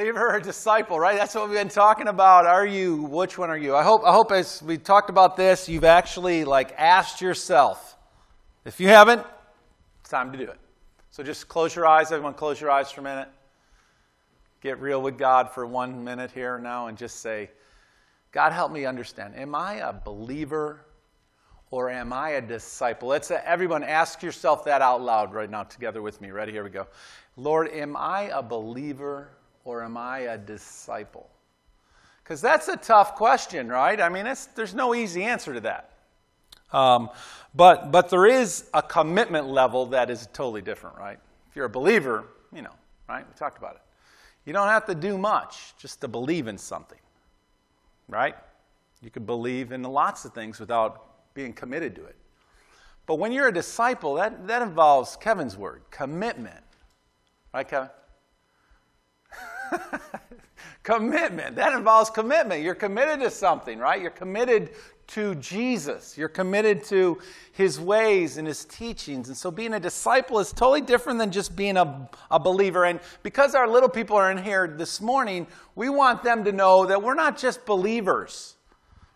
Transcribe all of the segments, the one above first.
Believer or a disciple, right? That's what we've been talking about. Are you, which one are you? I hope, I hope as we talked about this, you've actually like asked yourself. If you haven't, it's time to do it. So just close your eyes. Everyone, close your eyes for a minute. Get real with God for one minute here now and just say, God, help me understand. Am I a believer or am I a disciple? Let's uh, everyone ask yourself that out loud right now together with me. Ready? Here we go. Lord, am I a believer or am I a disciple? Because that's a tough question, right? I mean, there's no easy answer to that. Um, but, but there is a commitment level that is totally different, right? If you're a believer, you know, right? We talked about it. You don't have to do much just to believe in something, right? You could believe in lots of things without being committed to it. But when you're a disciple, that, that involves Kevin's word commitment. Right, Kevin? commitment. That involves commitment. You're committed to something, right? You're committed to Jesus. You're committed to his ways and his teachings. And so being a disciple is totally different than just being a, a believer. And because our little people are in here this morning, we want them to know that we're not just believers,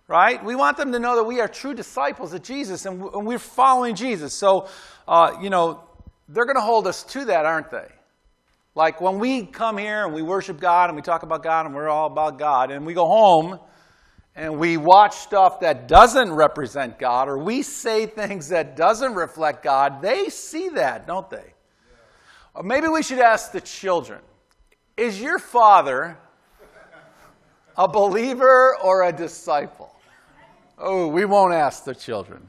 right? We want them to know that we are true disciples of Jesus and we're following Jesus. So, uh, you know, they're going to hold us to that, aren't they? Like when we come here and we worship God and we talk about God and we're all about God, and we go home and we watch stuff that doesn't represent God or we say things that doesn't reflect God, they see that, don't they? Yeah. Or maybe we should ask the children Is your father a believer or a disciple? Oh, we won't ask the children.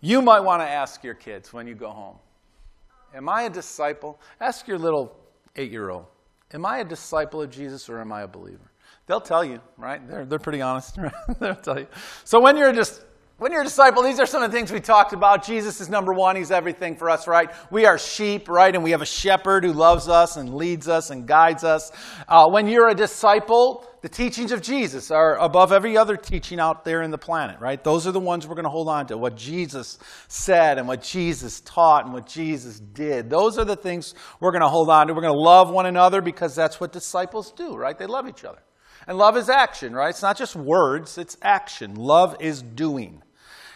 You might want to ask your kids when you go home. Am I a disciple? Ask your little eight year old, Am I a disciple of Jesus or am I a believer? They'll tell you, right? They're, they're pretty honest. Right? They'll tell you. So when you're just when you're a disciple, these are some of the things we talked about. Jesus is number one. He's everything for us, right? We are sheep, right? And we have a shepherd who loves us and leads us and guides us. Uh, when you're a disciple, the teachings of Jesus are above every other teaching out there in the planet, right? Those are the ones we're going to hold on to. What Jesus said and what Jesus taught and what Jesus did. Those are the things we're going to hold on to. We're going to love one another because that's what disciples do, right? They love each other. And love is action, right? It's not just words, it's action. Love is doing.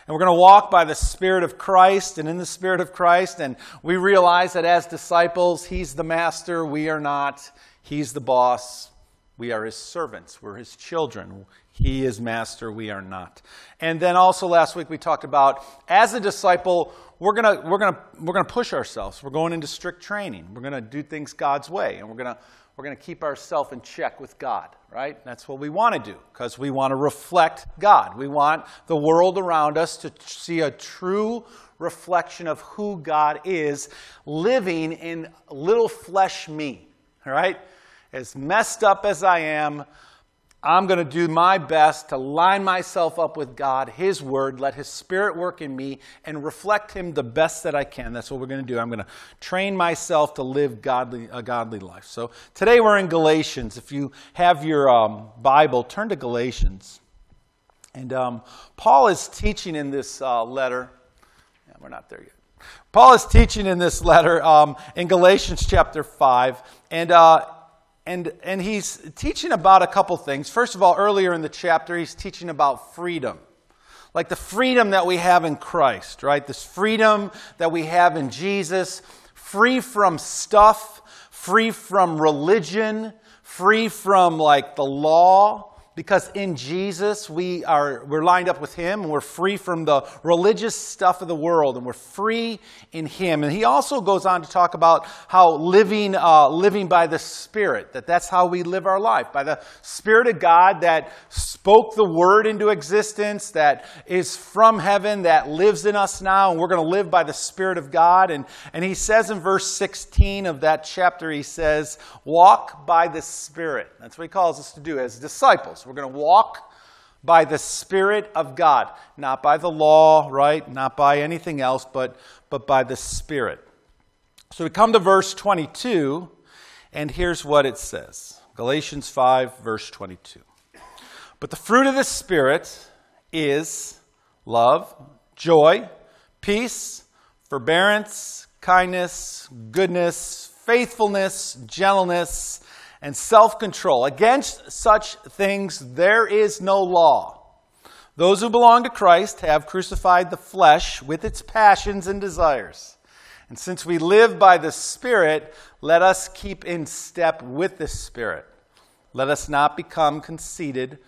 And we're going to walk by the Spirit of Christ and in the Spirit of Christ. And we realize that as disciples, He's the master, we are not. He's the boss, we are his servants. We're his children. He is master. We are not. And then also last week we talked about as a disciple, we're going to we're to we're to push ourselves. We're going into strict training. We're going to do things God's way and we're going to we're to keep ourselves in check with God, right? That's what we want to do because we want to reflect God. We want the world around us to see a true reflection of who God is living in little flesh me, right? As messed up as I am, I'm going to do my best to line myself up with God, His Word, let His Spirit work in me, and reflect Him the best that I can. That's what we're going to do. I'm going to train myself to live godly, a godly life. So today we're in Galatians. If you have your um, Bible, turn to Galatians. And um, Paul is teaching in this uh, letter. Yeah, we're not there yet. Paul is teaching in this letter um, in Galatians chapter 5. And uh, and, and he's teaching about a couple things. First of all, earlier in the chapter, he's teaching about freedom. Like the freedom that we have in Christ, right? This freedom that we have in Jesus, free from stuff, free from religion, free from like the law, because in Jesus we are we're lined up with him and we're free from the religious stuff of the world and we're free in him. And he also goes on to talk about how living uh, living by the spirit that that's how we live our life by the spirit of god that spoke the word into existence that is from heaven that lives in us now and we're going to live by the spirit of god and and he says in verse 16 of that chapter he says walk by the spirit that's what he calls us to do as disciples we're going to walk by the Spirit of God, not by the law, right? Not by anything else, but, but by the Spirit. So we come to verse 22, and here's what it says Galatians 5, verse 22. But the fruit of the Spirit is love, joy, peace, forbearance, kindness, goodness, faithfulness, gentleness, and self control. Against such things there is no law. Those who belong to Christ have crucified the flesh with its passions and desires. And since we live by the Spirit, let us keep in step with the Spirit. Let us not become conceited,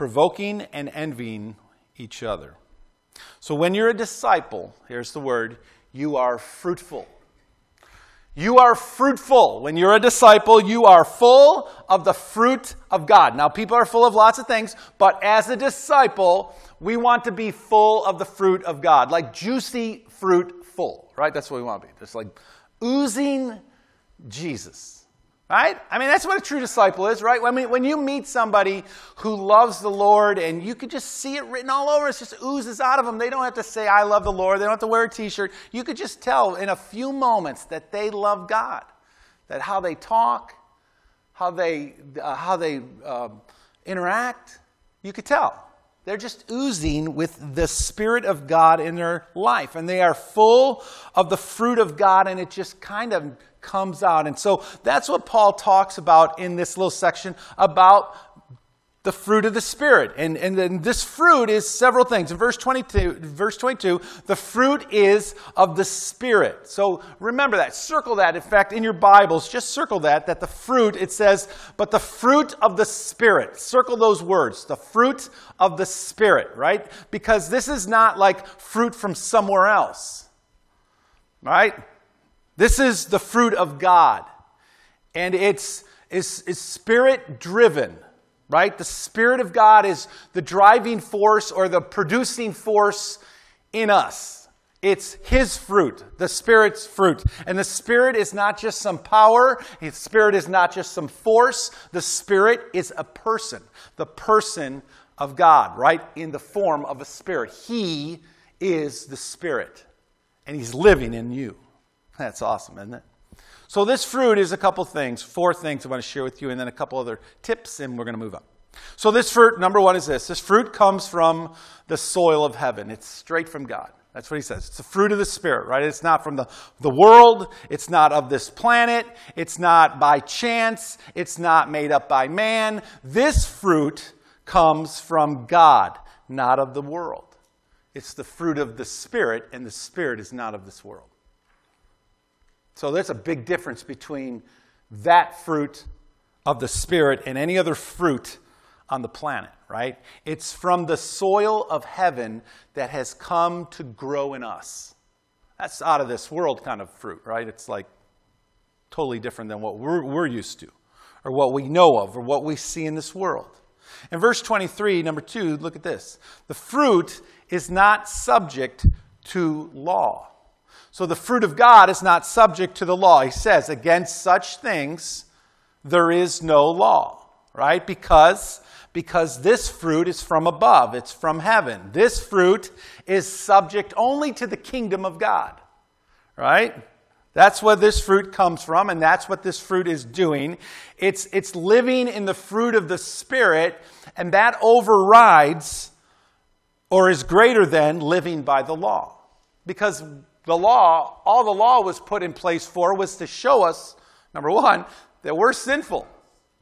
provoking and envying each other. So when you're a disciple, here's the word, you are fruitful. You are fruitful. When you're a disciple, you are full of the fruit of God. Now, people are full of lots of things, but as a disciple, we want to be full of the fruit of God, like juicy fruit full, right? That's what we want to be. Just like oozing Jesus. Right? I mean, that's what a true disciple is, right? When, when you meet somebody who loves the Lord and you can just see it written all over, it just oozes out of them. They don't have to say, I love the Lord. They don't have to wear a t shirt. You could just tell in a few moments that they love God, that how they talk, how they, uh, how they uh, interact, you could tell. They're just oozing with the Spirit of God in their life, and they are full of the fruit of God, and it just kind of comes out. And so that's what Paul talks about in this little section about the fruit of the Spirit. And, and then this fruit is several things. In verse 22, verse 22, the fruit is of the Spirit. So remember that. Circle that. In fact, in your Bibles, just circle that, that the fruit, it says, but the fruit of the Spirit. Circle those words. The fruit of the Spirit, right? Because this is not like fruit from somewhere else. Right? This is the fruit of God. And it's, it's, it's spirit driven, right? The Spirit of God is the driving force or the producing force in us. It's His fruit, the Spirit's fruit. And the Spirit is not just some power, the Spirit is not just some force. The Spirit is a person, the person of God, right? In the form of a Spirit. He is the Spirit, and He's living in you. That's awesome, isn't it? So, this fruit is a couple things, four things I want to share with you, and then a couple other tips, and we're going to move on. So, this fruit, number one, is this this fruit comes from the soil of heaven, it's straight from God. That's what he says. It's the fruit of the Spirit, right? It's not from the, the world. It's not of this planet. It's not by chance. It's not made up by man. This fruit comes from God, not of the world. It's the fruit of the Spirit, and the Spirit is not of this world. So there's a big difference between that fruit of the Spirit and any other fruit on the planet, right? It's from the soil of heaven that has come to grow in us. That's out of this world kind of fruit, right? It's like totally different than what we're, we're used to, or what we know of, or what we see in this world. In verse 23, number two, look at this. The fruit is not subject to law. So the fruit of God is not subject to the law. He says, against such things there is no law, right? Because because this fruit is from above, it's from heaven. This fruit is subject only to the kingdom of God, right? That's where this fruit comes from, and that's what this fruit is doing. It's, it's living in the fruit of the Spirit, and that overrides or is greater than living by the law. Because the law, all the law was put in place for was to show us, number one, that we're sinful.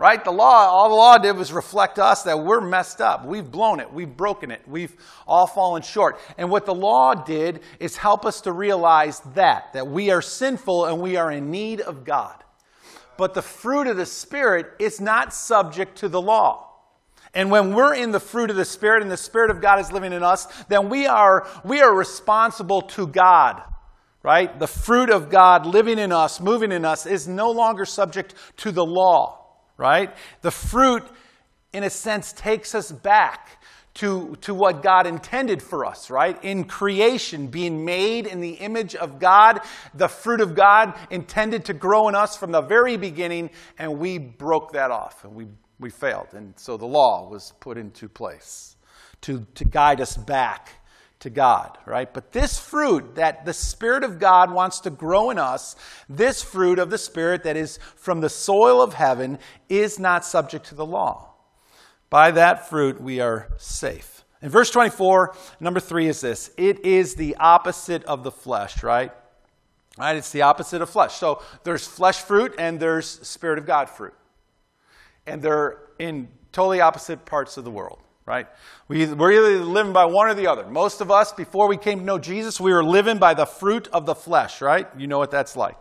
Right? The law, all the law did was reflect us that we're messed up. We've blown it. We've broken it. We've all fallen short. And what the law did is help us to realize that, that we are sinful and we are in need of God. But the fruit of the Spirit is not subject to the law. And when we're in the fruit of the Spirit and the Spirit of God is living in us, then we are, we are responsible to God. Right? The fruit of God living in us, moving in us, is no longer subject to the law. Right? The fruit, in a sense, takes us back to, to what God intended for us, right? In creation, being made in the image of God, the fruit of God intended to grow in us from the very beginning, and we broke that off and we we failed. And so the law was put into place to, to guide us back to God, right? But this fruit that the Spirit of God wants to grow in us, this fruit of the Spirit that is from the soil of heaven, is not subject to the law. By that fruit, we are safe. In verse 24, number three is this it is the opposite of the flesh, right? Right? It's the opposite of flesh. So there's flesh fruit and there's Spirit of God fruit. And they're in totally opposite parts of the world, right? We, we're either living by one or the other. Most of us, before we came to know Jesus, we were living by the fruit of the flesh, right? You know what that's like.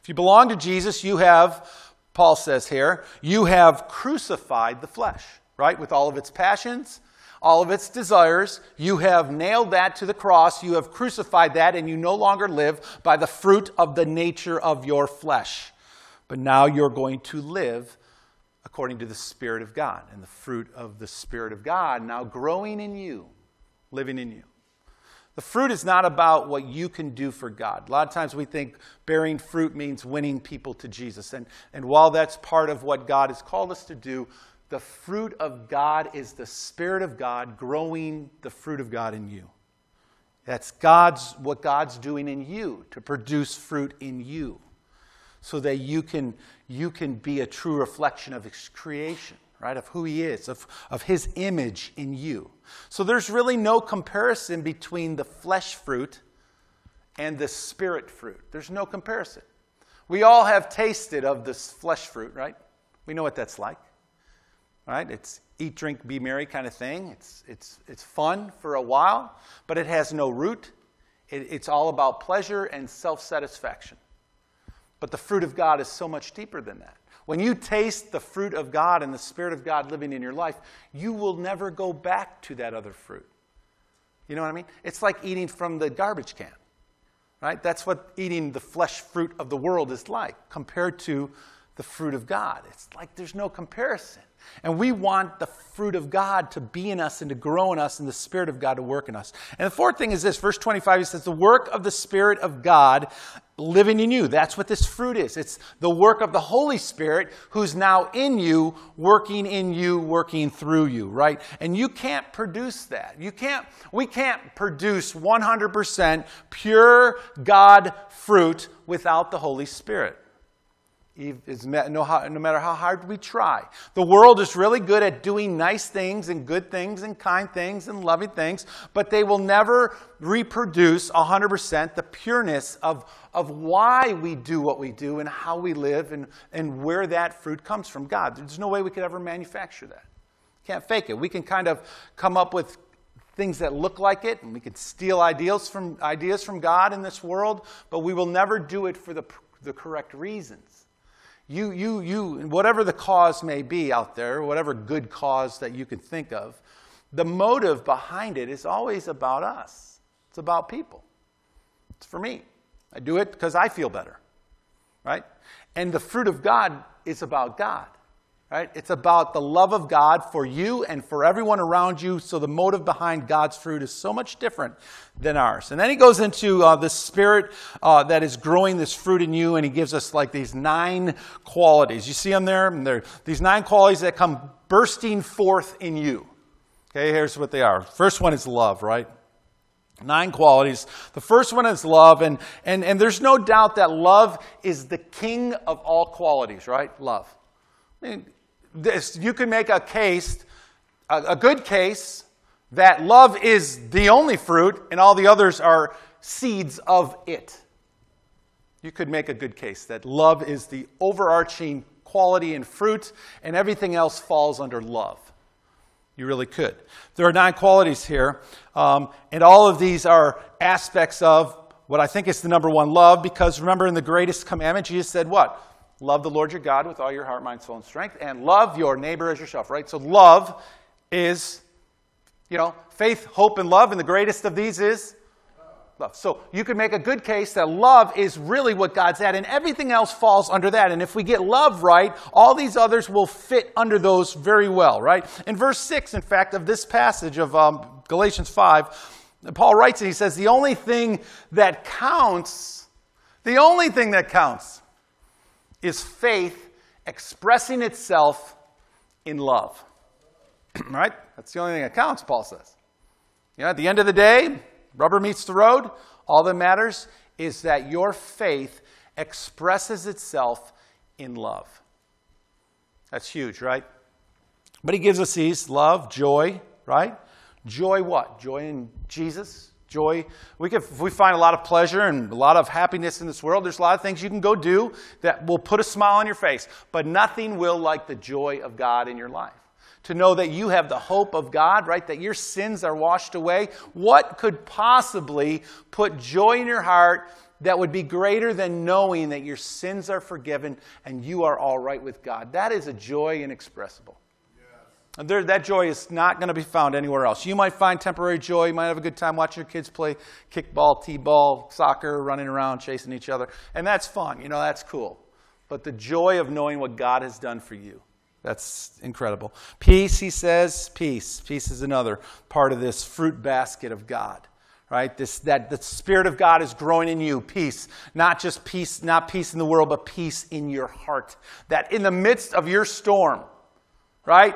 If you belong to Jesus, you have, Paul says here, you have crucified the flesh, right? With all of its passions, all of its desires. You have nailed that to the cross. You have crucified that, and you no longer live by the fruit of the nature of your flesh. But now you're going to live according to the Spirit of God, and the fruit of the Spirit of God now growing in you, living in you. The fruit is not about what you can do for God. A lot of times we think bearing fruit means winning people to Jesus. And, and while that's part of what God has called us to do, the fruit of God is the Spirit of God growing the fruit of God in you. That's God's, what God's doing in you to produce fruit in you so that you can, you can be a true reflection of His creation, right? Of who He is, of, of His image in you. So there's really no comparison between the flesh fruit and the spirit fruit. There's no comparison. We all have tasted of this flesh fruit, right? We know what that's like. Right? It's eat, drink, be merry kind of thing. It's, it's, it's fun for a while, but it has no root. It, it's all about pleasure and self satisfaction. But the fruit of God is so much deeper than that. When you taste the fruit of God and the Spirit of God living in your life, you will never go back to that other fruit. You know what I mean? It's like eating from the garbage can, right? That's what eating the flesh fruit of the world is like compared to the fruit of God. It's like there's no comparison. And we want the fruit of God to be in us and to grow in us and the Spirit of God to work in us. And the fourth thing is this verse 25, he says, The work of the Spirit of God living in you. That's what this fruit is. It's the work of the Holy Spirit who's now in you, working in you, working through you, right? And you can't produce that. You can't, we can't produce 100% pure God fruit without the Holy Spirit no, matter how hard we try. The world is really good at doing nice things and good things and kind things and loving things, but they will never reproduce 100% the pureness of, of why we do what we do and how we live and, and where that fruit comes from God. There's no way we could ever manufacture that. Can't fake it. We can kind of come up with things that look like it, and we can steal ideals from, ideas from God in this world, but we will never do it for the, the correct reasons. You, you, you, whatever the cause may be out there, whatever good cause that you can think of, the motive behind it is always about us. It's about people. It's for me. I do it because I feel better, right? And the fruit of God is about God. Right? It's about the love of God for you and for everyone around you. So the motive behind God's fruit is so much different than ours. And then he goes into uh, the spirit uh, that is growing this fruit in you, and he gives us like these nine qualities. You see them there? And they're these nine qualities that come bursting forth in you. Okay, here's what they are. First one is love, right? Nine qualities. The first one is love, and, and, and there's no doubt that love is the king of all qualities, right? Love. I mean, this, you can make a case, a, a good case, that love is the only fruit and all the others are seeds of it. You could make a good case that love is the overarching quality and fruit, and everything else falls under love. You really could. There are nine qualities here, um, and all of these are aspects of what I think is the number one love, because remember in the greatest commandment, Jesus said, What? Love the Lord your God with all your heart, mind, soul, and strength, and love your neighbor as yourself, right? So love is, you know, faith, hope, and love, and the greatest of these is love. So you can make a good case that love is really what God's at, and everything else falls under that. And if we get love right, all these others will fit under those very well, right? In verse 6, in fact, of this passage of um, Galatians 5, Paul writes and he says, The only thing that counts, the only thing that counts is faith expressing itself in love. right? That's the only thing that counts, Paul says. You know, at the end of the day, rubber meets the road. All that matters is that your faith expresses itself in love. That's huge, right? But he gives us these love, joy, right? Joy what? Joy in Jesus, Joy. We can, if we find a lot of pleasure and a lot of happiness in this world, there's a lot of things you can go do that will put a smile on your face. But nothing will like the joy of God in your life. To know that you have the hope of God, right? That your sins are washed away. What could possibly put joy in your heart that would be greater than knowing that your sins are forgiven and you are all right with God? That is a joy inexpressible. There, that joy is not going to be found anywhere else. You might find temporary joy. You might have a good time watching your kids play kickball, t-ball, soccer, running around, chasing each other. And that's fun. You know, that's cool. But the joy of knowing what God has done for you, that's incredible. Peace, he says, peace. Peace is another part of this fruit basket of God. Right? This, that the Spirit of God is growing in you. Peace. Not just peace, not peace in the world, but peace in your heart. That in the midst of your storm, right?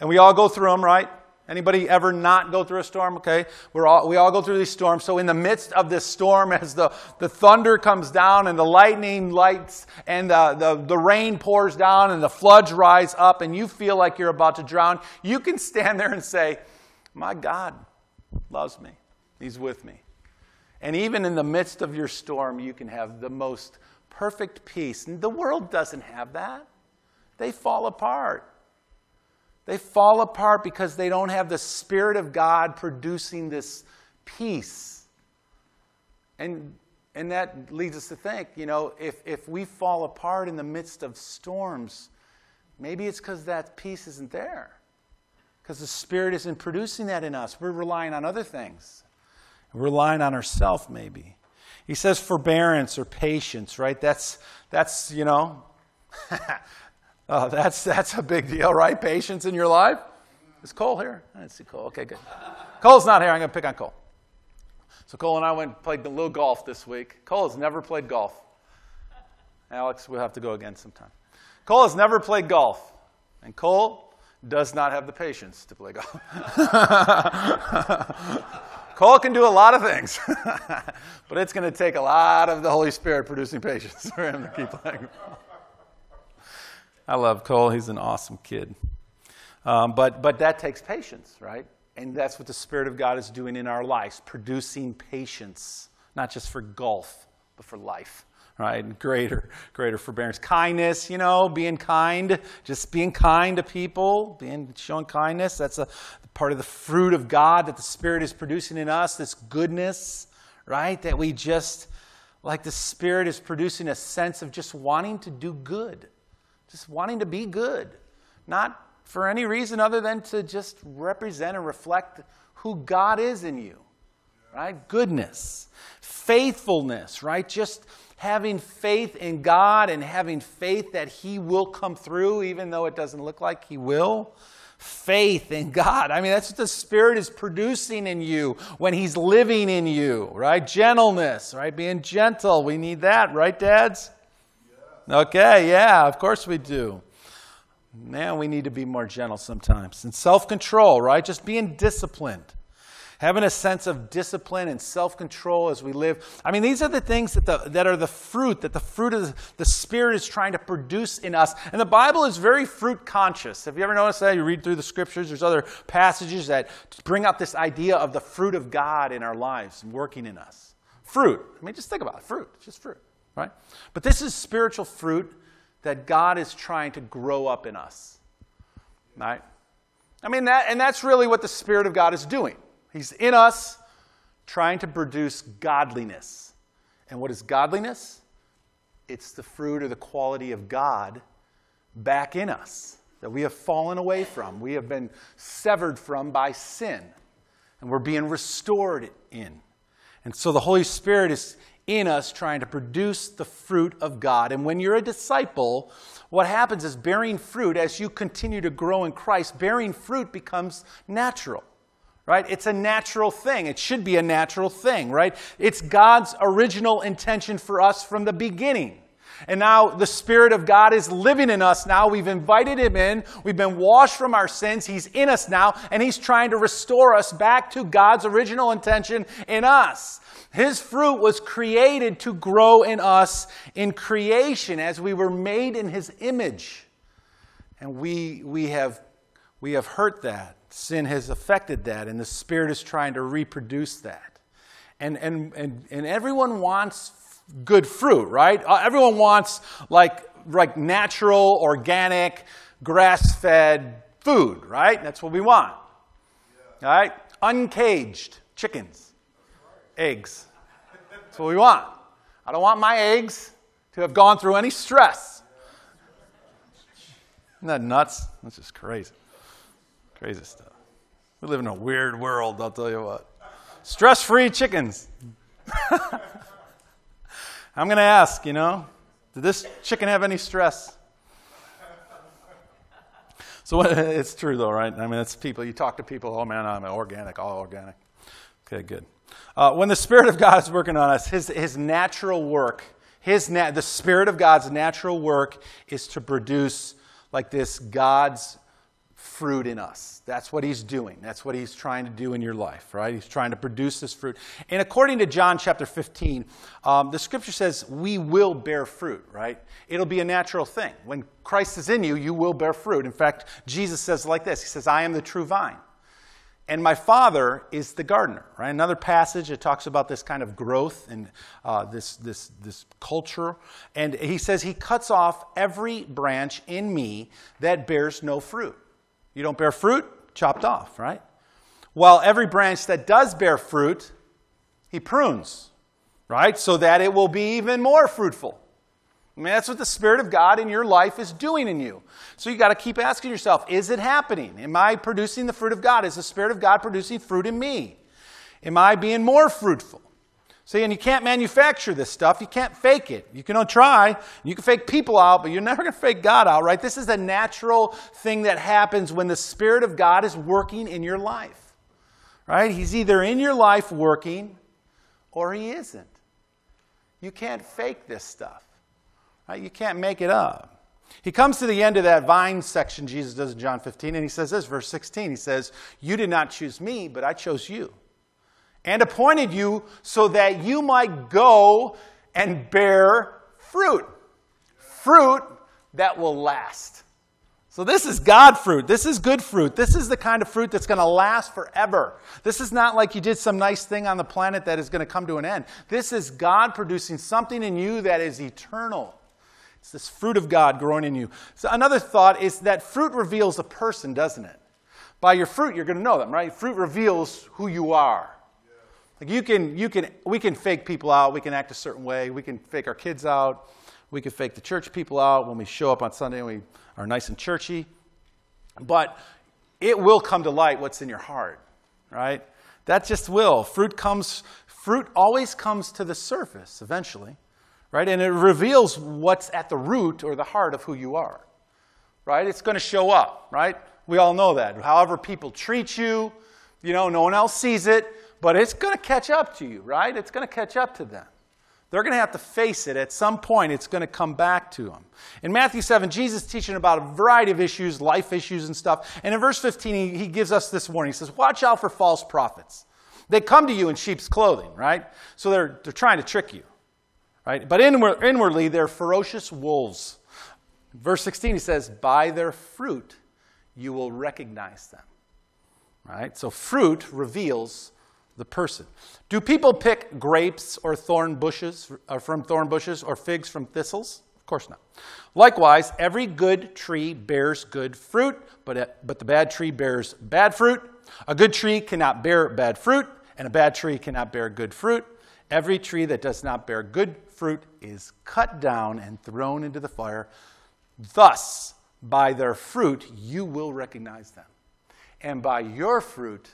And we all go through them, right? Anybody ever not go through a storm? Okay. We're all, we all go through these storms. So, in the midst of this storm, as the, the thunder comes down and the lightning lights and the, the, the rain pours down and the floods rise up and you feel like you're about to drown, you can stand there and say, My God loves me. He's with me. And even in the midst of your storm, you can have the most perfect peace. And the world doesn't have that, they fall apart. They fall apart because they don't have the Spirit of God producing this peace. And, and that leads us to think, you know, if, if we fall apart in the midst of storms, maybe it's because that peace isn't there. Because the Spirit isn't producing that in us. We're relying on other things. We're relying on ourselves, maybe. He says forbearance or patience, right? That's, that's you know, Oh, that's, that's a big deal, right? Patience in your life. Is Cole here? I didn't see Cole. Okay, good. Cole's not here. I'm going to pick on Cole. So Cole and I went and played a little golf this week. Cole has never played golf. Alex, we'll have to go again sometime. Cole has never played golf. And Cole does not have the patience to play golf. Cole can do a lot of things, but it's going to take a lot of the Holy Spirit producing patience for him to keep playing. I love Cole. He's an awesome kid. Um, but, but that takes patience, right? And that's what the Spirit of God is doing in our lives, producing patience, not just for golf, but for life, right? And Greater, greater forbearance. Kindness, you know, being kind, just being kind to people, being showing kindness. That's a part of the fruit of God that the Spirit is producing in us, this goodness, right? That we just, like the Spirit is producing a sense of just wanting to do good just wanting to be good, not for any reason other than to just represent and reflect who God is in you, right? Goodness, faithfulness, right? Just having faith in God and having faith that He will come through, even though it doesn't look like He will. Faith in God. I mean, that's what the Spirit is producing in you when He's living in you, right? Gentleness, right? Being gentle. We need that, right, dads? Okay, yeah, of course we do. Man, we need to be more gentle sometimes. And self control, right? Just being disciplined. Having a sense of discipline and self control as we live. I mean, these are the things that, the, that are the fruit, that the fruit of the Spirit is trying to produce in us. And the Bible is very fruit conscious. Have you ever noticed that? You read through the scriptures, there's other passages that bring out this idea of the fruit of God in our lives working in us. Fruit. I mean, just think about it fruit, just fruit right? But this is spiritual fruit that God is trying to grow up in us, right? I mean, that, and that's really what the Spirit of God is doing. He's in us trying to produce godliness. And what is godliness? It's the fruit or the quality of God back in us that we have fallen away from. We have been severed from by sin, and we're being restored in. And so the Holy Spirit is in us trying to produce the fruit of God. And when you're a disciple, what happens is bearing fruit, as you continue to grow in Christ, bearing fruit becomes natural, right? It's a natural thing. It should be a natural thing, right? It's God's original intention for us from the beginning. And now the Spirit of God is living in us now. We've invited Him in. We've been washed from our sins. He's in us now, and He's trying to restore us back to God's original intention in us. His fruit was created to grow in us in creation as we were made in His image. And we, we, have, we have hurt that. Sin has affected that, and the Spirit is trying to reproduce that. And, and, and, and everyone wants good fruit, right? Uh, everyone wants like, like natural, organic, grass fed food, right? That's what we want. All right? Uncaged chickens, eggs. That's what we want. I don't want my eggs to have gone through any stress. Isn't that nuts? That's just crazy. Crazy stuff. We live in a weird world, I'll tell you what. Stress free chickens. I'm going to ask, you know, did this chicken have any stress? So it's true, though, right? I mean, it's people. You talk to people, oh man, I'm organic, all organic. Okay, good. Uh, when the Spirit of God is working on us, His, his natural work, his na- the Spirit of God's natural work is to produce like this God's fruit in us. That's what he's doing. That's what he's trying to do in your life, right? He's trying to produce this fruit. And according to John chapter 15, um, the scripture says we will bear fruit, right? It'll be a natural thing. When Christ is in you, you will bear fruit. In fact, Jesus says like this He says, I am the true vine. And my father is the gardener, right? Another passage that talks about this kind of growth and uh, this, this, this culture. And he says, He cuts off every branch in me that bears no fruit. You don't bear fruit, chopped off, right? While every branch that does bear fruit, he prunes, right? So that it will be even more fruitful. I mean, that's what the Spirit of God in your life is doing in you. So you got to keep asking yourself is it happening? Am I producing the fruit of God? Is the Spirit of God producing fruit in me? Am I being more fruitful? See, and you can't manufacture this stuff. You can't fake it. You can try. You can fake people out, but you're never going to fake God out, right? This is a natural thing that happens when the Spirit of God is working in your life, right? He's either in your life working or he isn't. You can't fake this stuff, right? You can't make it up. He comes to the end of that vine section Jesus does in John 15, and he says this, verse 16. He says, You did not choose me, but I chose you and appointed you so that you might go and bear fruit. Fruit that will last. So, this is God fruit. This is good fruit. This is the kind of fruit that's going to last forever. This is not like you did some nice thing on the planet that is going to come to an end. This is God producing something in you that is eternal. It's this fruit of God growing in you. So, another thought is that fruit reveals a person, doesn't it? By your fruit, you're going to know them, right? Fruit reveals who you are. Like you can, you can, we can fake people out. We can act a certain way. We can fake our kids out. We can fake the church people out when we show up on Sunday and we are nice and churchy. But it will come to light what's in your heart, right? That just will. Fruit comes, fruit always comes to the surface eventually, right? And it reveals what's at the root or the heart of who you are, right? It's going to show up, right? We all know that. However people treat you, you know, no one else sees it but it's going to catch up to you, right? It's going to catch up to them. They're going to have to face it at some point. It's going to come back to them. In Matthew 7, Jesus is teaching about a variety of issues, life issues and stuff. And in verse 15, he, gives us this warning. He says, Watch out for false prophets. They come to you in sheep's clothing, right? So they're, they're trying to trick you, right? But inward, inwardly, they're ferocious wolves. Verse 16, he says, By their fruit you will recognize them, right? So fruit reveals the person. Do people pick grapes or thorn bushes or uh, from thorn bushes or figs from thistles? Of course not. Likewise, every good tree bears good fruit, but, uh, but the bad tree bears bad fruit. A good tree cannot bear bad fruit, and a bad tree cannot bear good fruit. Every tree that does not bear good fruit is cut down and thrown into the fire. Thus, by their fruit, you will recognize them. And by your fruit,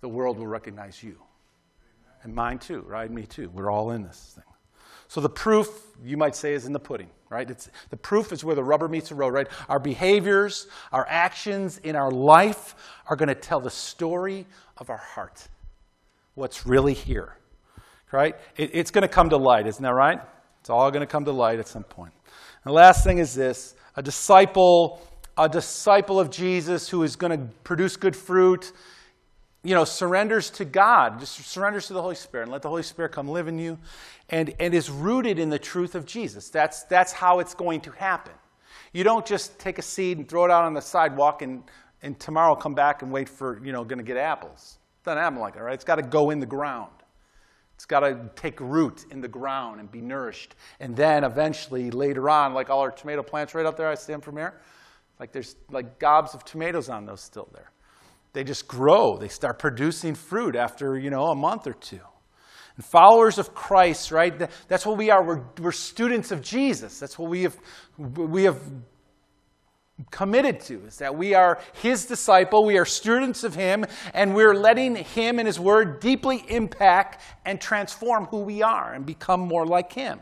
the world will recognize you. And mine too, right? Me too. We're all in this thing. So the proof, you might say, is in the pudding, right? It's, the proof is where the rubber meets the road, right? Our behaviors, our actions in our life are going to tell the story of our heart. What's really here, right? It, it's going to come to light, isn't that right? It's all going to come to light at some point. And the last thing is this a disciple, a disciple of Jesus who is going to produce good fruit you know, surrenders to God, just surrenders to the Holy Spirit and let the Holy Spirit come live in you and, and is rooted in the truth of Jesus. That's, that's how it's going to happen. You don't just take a seed and throw it out on the sidewalk and, and tomorrow come back and wait for, you know, going to get apples. Doesn't happen like that, right? It's got to go in the ground. It's got to take root in the ground and be nourished. And then eventually, later on, like all our tomato plants right up there, I see them from here, like there's like gobs of tomatoes on those still there. They just grow. They start producing fruit after, you know, a month or two. And followers of Christ, right? That's what we are. We're, we're students of Jesus. That's what we have, we have committed to is that we are his disciple we are students of him and we're letting him and his word deeply impact and transform who we are and become more like him.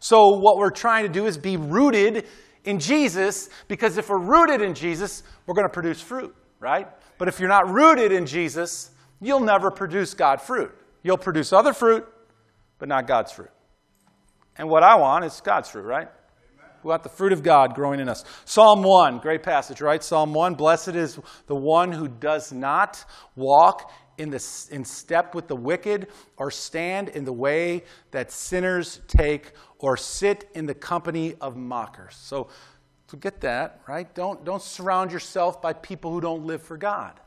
So what we're trying to do is be rooted in jesus because if we're rooted in jesus we're going to produce fruit right? But if you're not rooted in jesus you'll never produce god fruit. You'll produce other fruit but not god's fruit. And what i want is god's fruit right we want the fruit of God growing in us. Psalm 1, great passage, right? Psalm 1 Blessed is the one who does not walk in, the, in step with the wicked, or stand in the way that sinners take, or sit in the company of mockers. So, to get that, right? Don't, don't surround yourself by people who don't live for God.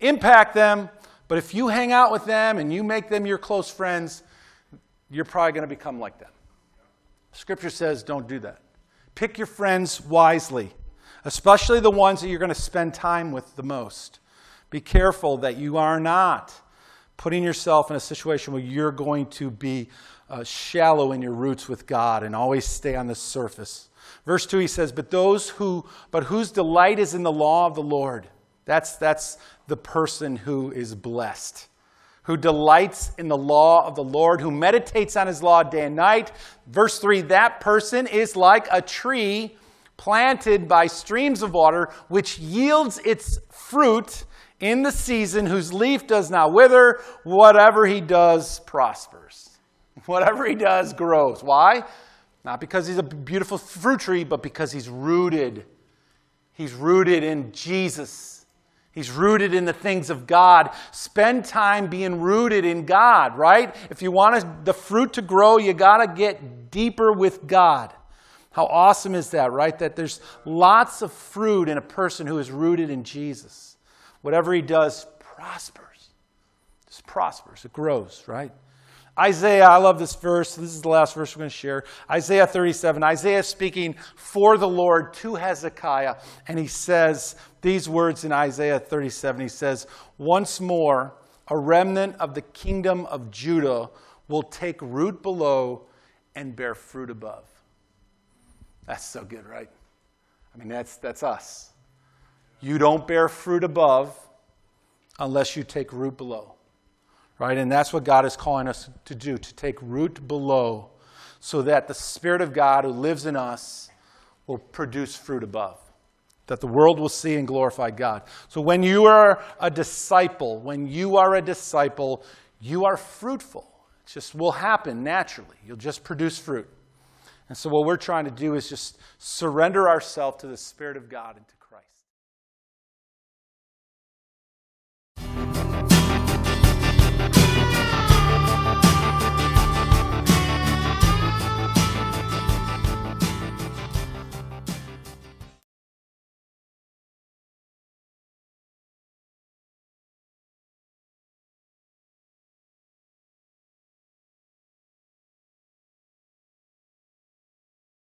Impact them, but if you hang out with them and you make them your close friends, you're probably going to become like them. Scripture says don't do that. Pick your friends wisely, especially the ones that you're going to spend time with the most. Be careful that you are not putting yourself in a situation where you're going to be uh, shallow in your roots with God and always stay on the surface. Verse 2 he says, "But those who but whose delight is in the law of the Lord." That's that's the person who is blessed who delights in the law of the Lord, who meditates on his law day and night. Verse 3 that person is like a tree planted by streams of water, which yields its fruit in the season, whose leaf does not wither. Whatever he does prospers. Whatever he does grows. Why? Not because he's a beautiful fruit tree, but because he's rooted. He's rooted in Jesus. He's rooted in the things of God. Spend time being rooted in God, right? If you want the fruit to grow, you got to get deeper with God. How awesome is that, right? That there's lots of fruit in a person who is rooted in Jesus. Whatever he does prospers. Just prospers. It grows, right? Isaiah, I love this verse. This is the last verse we're going to share. Isaiah 37. Isaiah is speaking for the Lord to Hezekiah, and he says these words in Isaiah 37. He says, Once more, a remnant of the kingdom of Judah will take root below and bear fruit above. That's so good, right? I mean, that's, that's us. You don't bear fruit above unless you take root below right? And that's what God is calling us to do, to take root below, so that the Spirit of God who lives in us will produce fruit above, that the world will see and glorify God. So when you are a disciple, when you are a disciple, you are fruitful. It just will happen naturally. You'll just produce fruit. And so what we're trying to do is just surrender ourselves to the Spirit of God and to.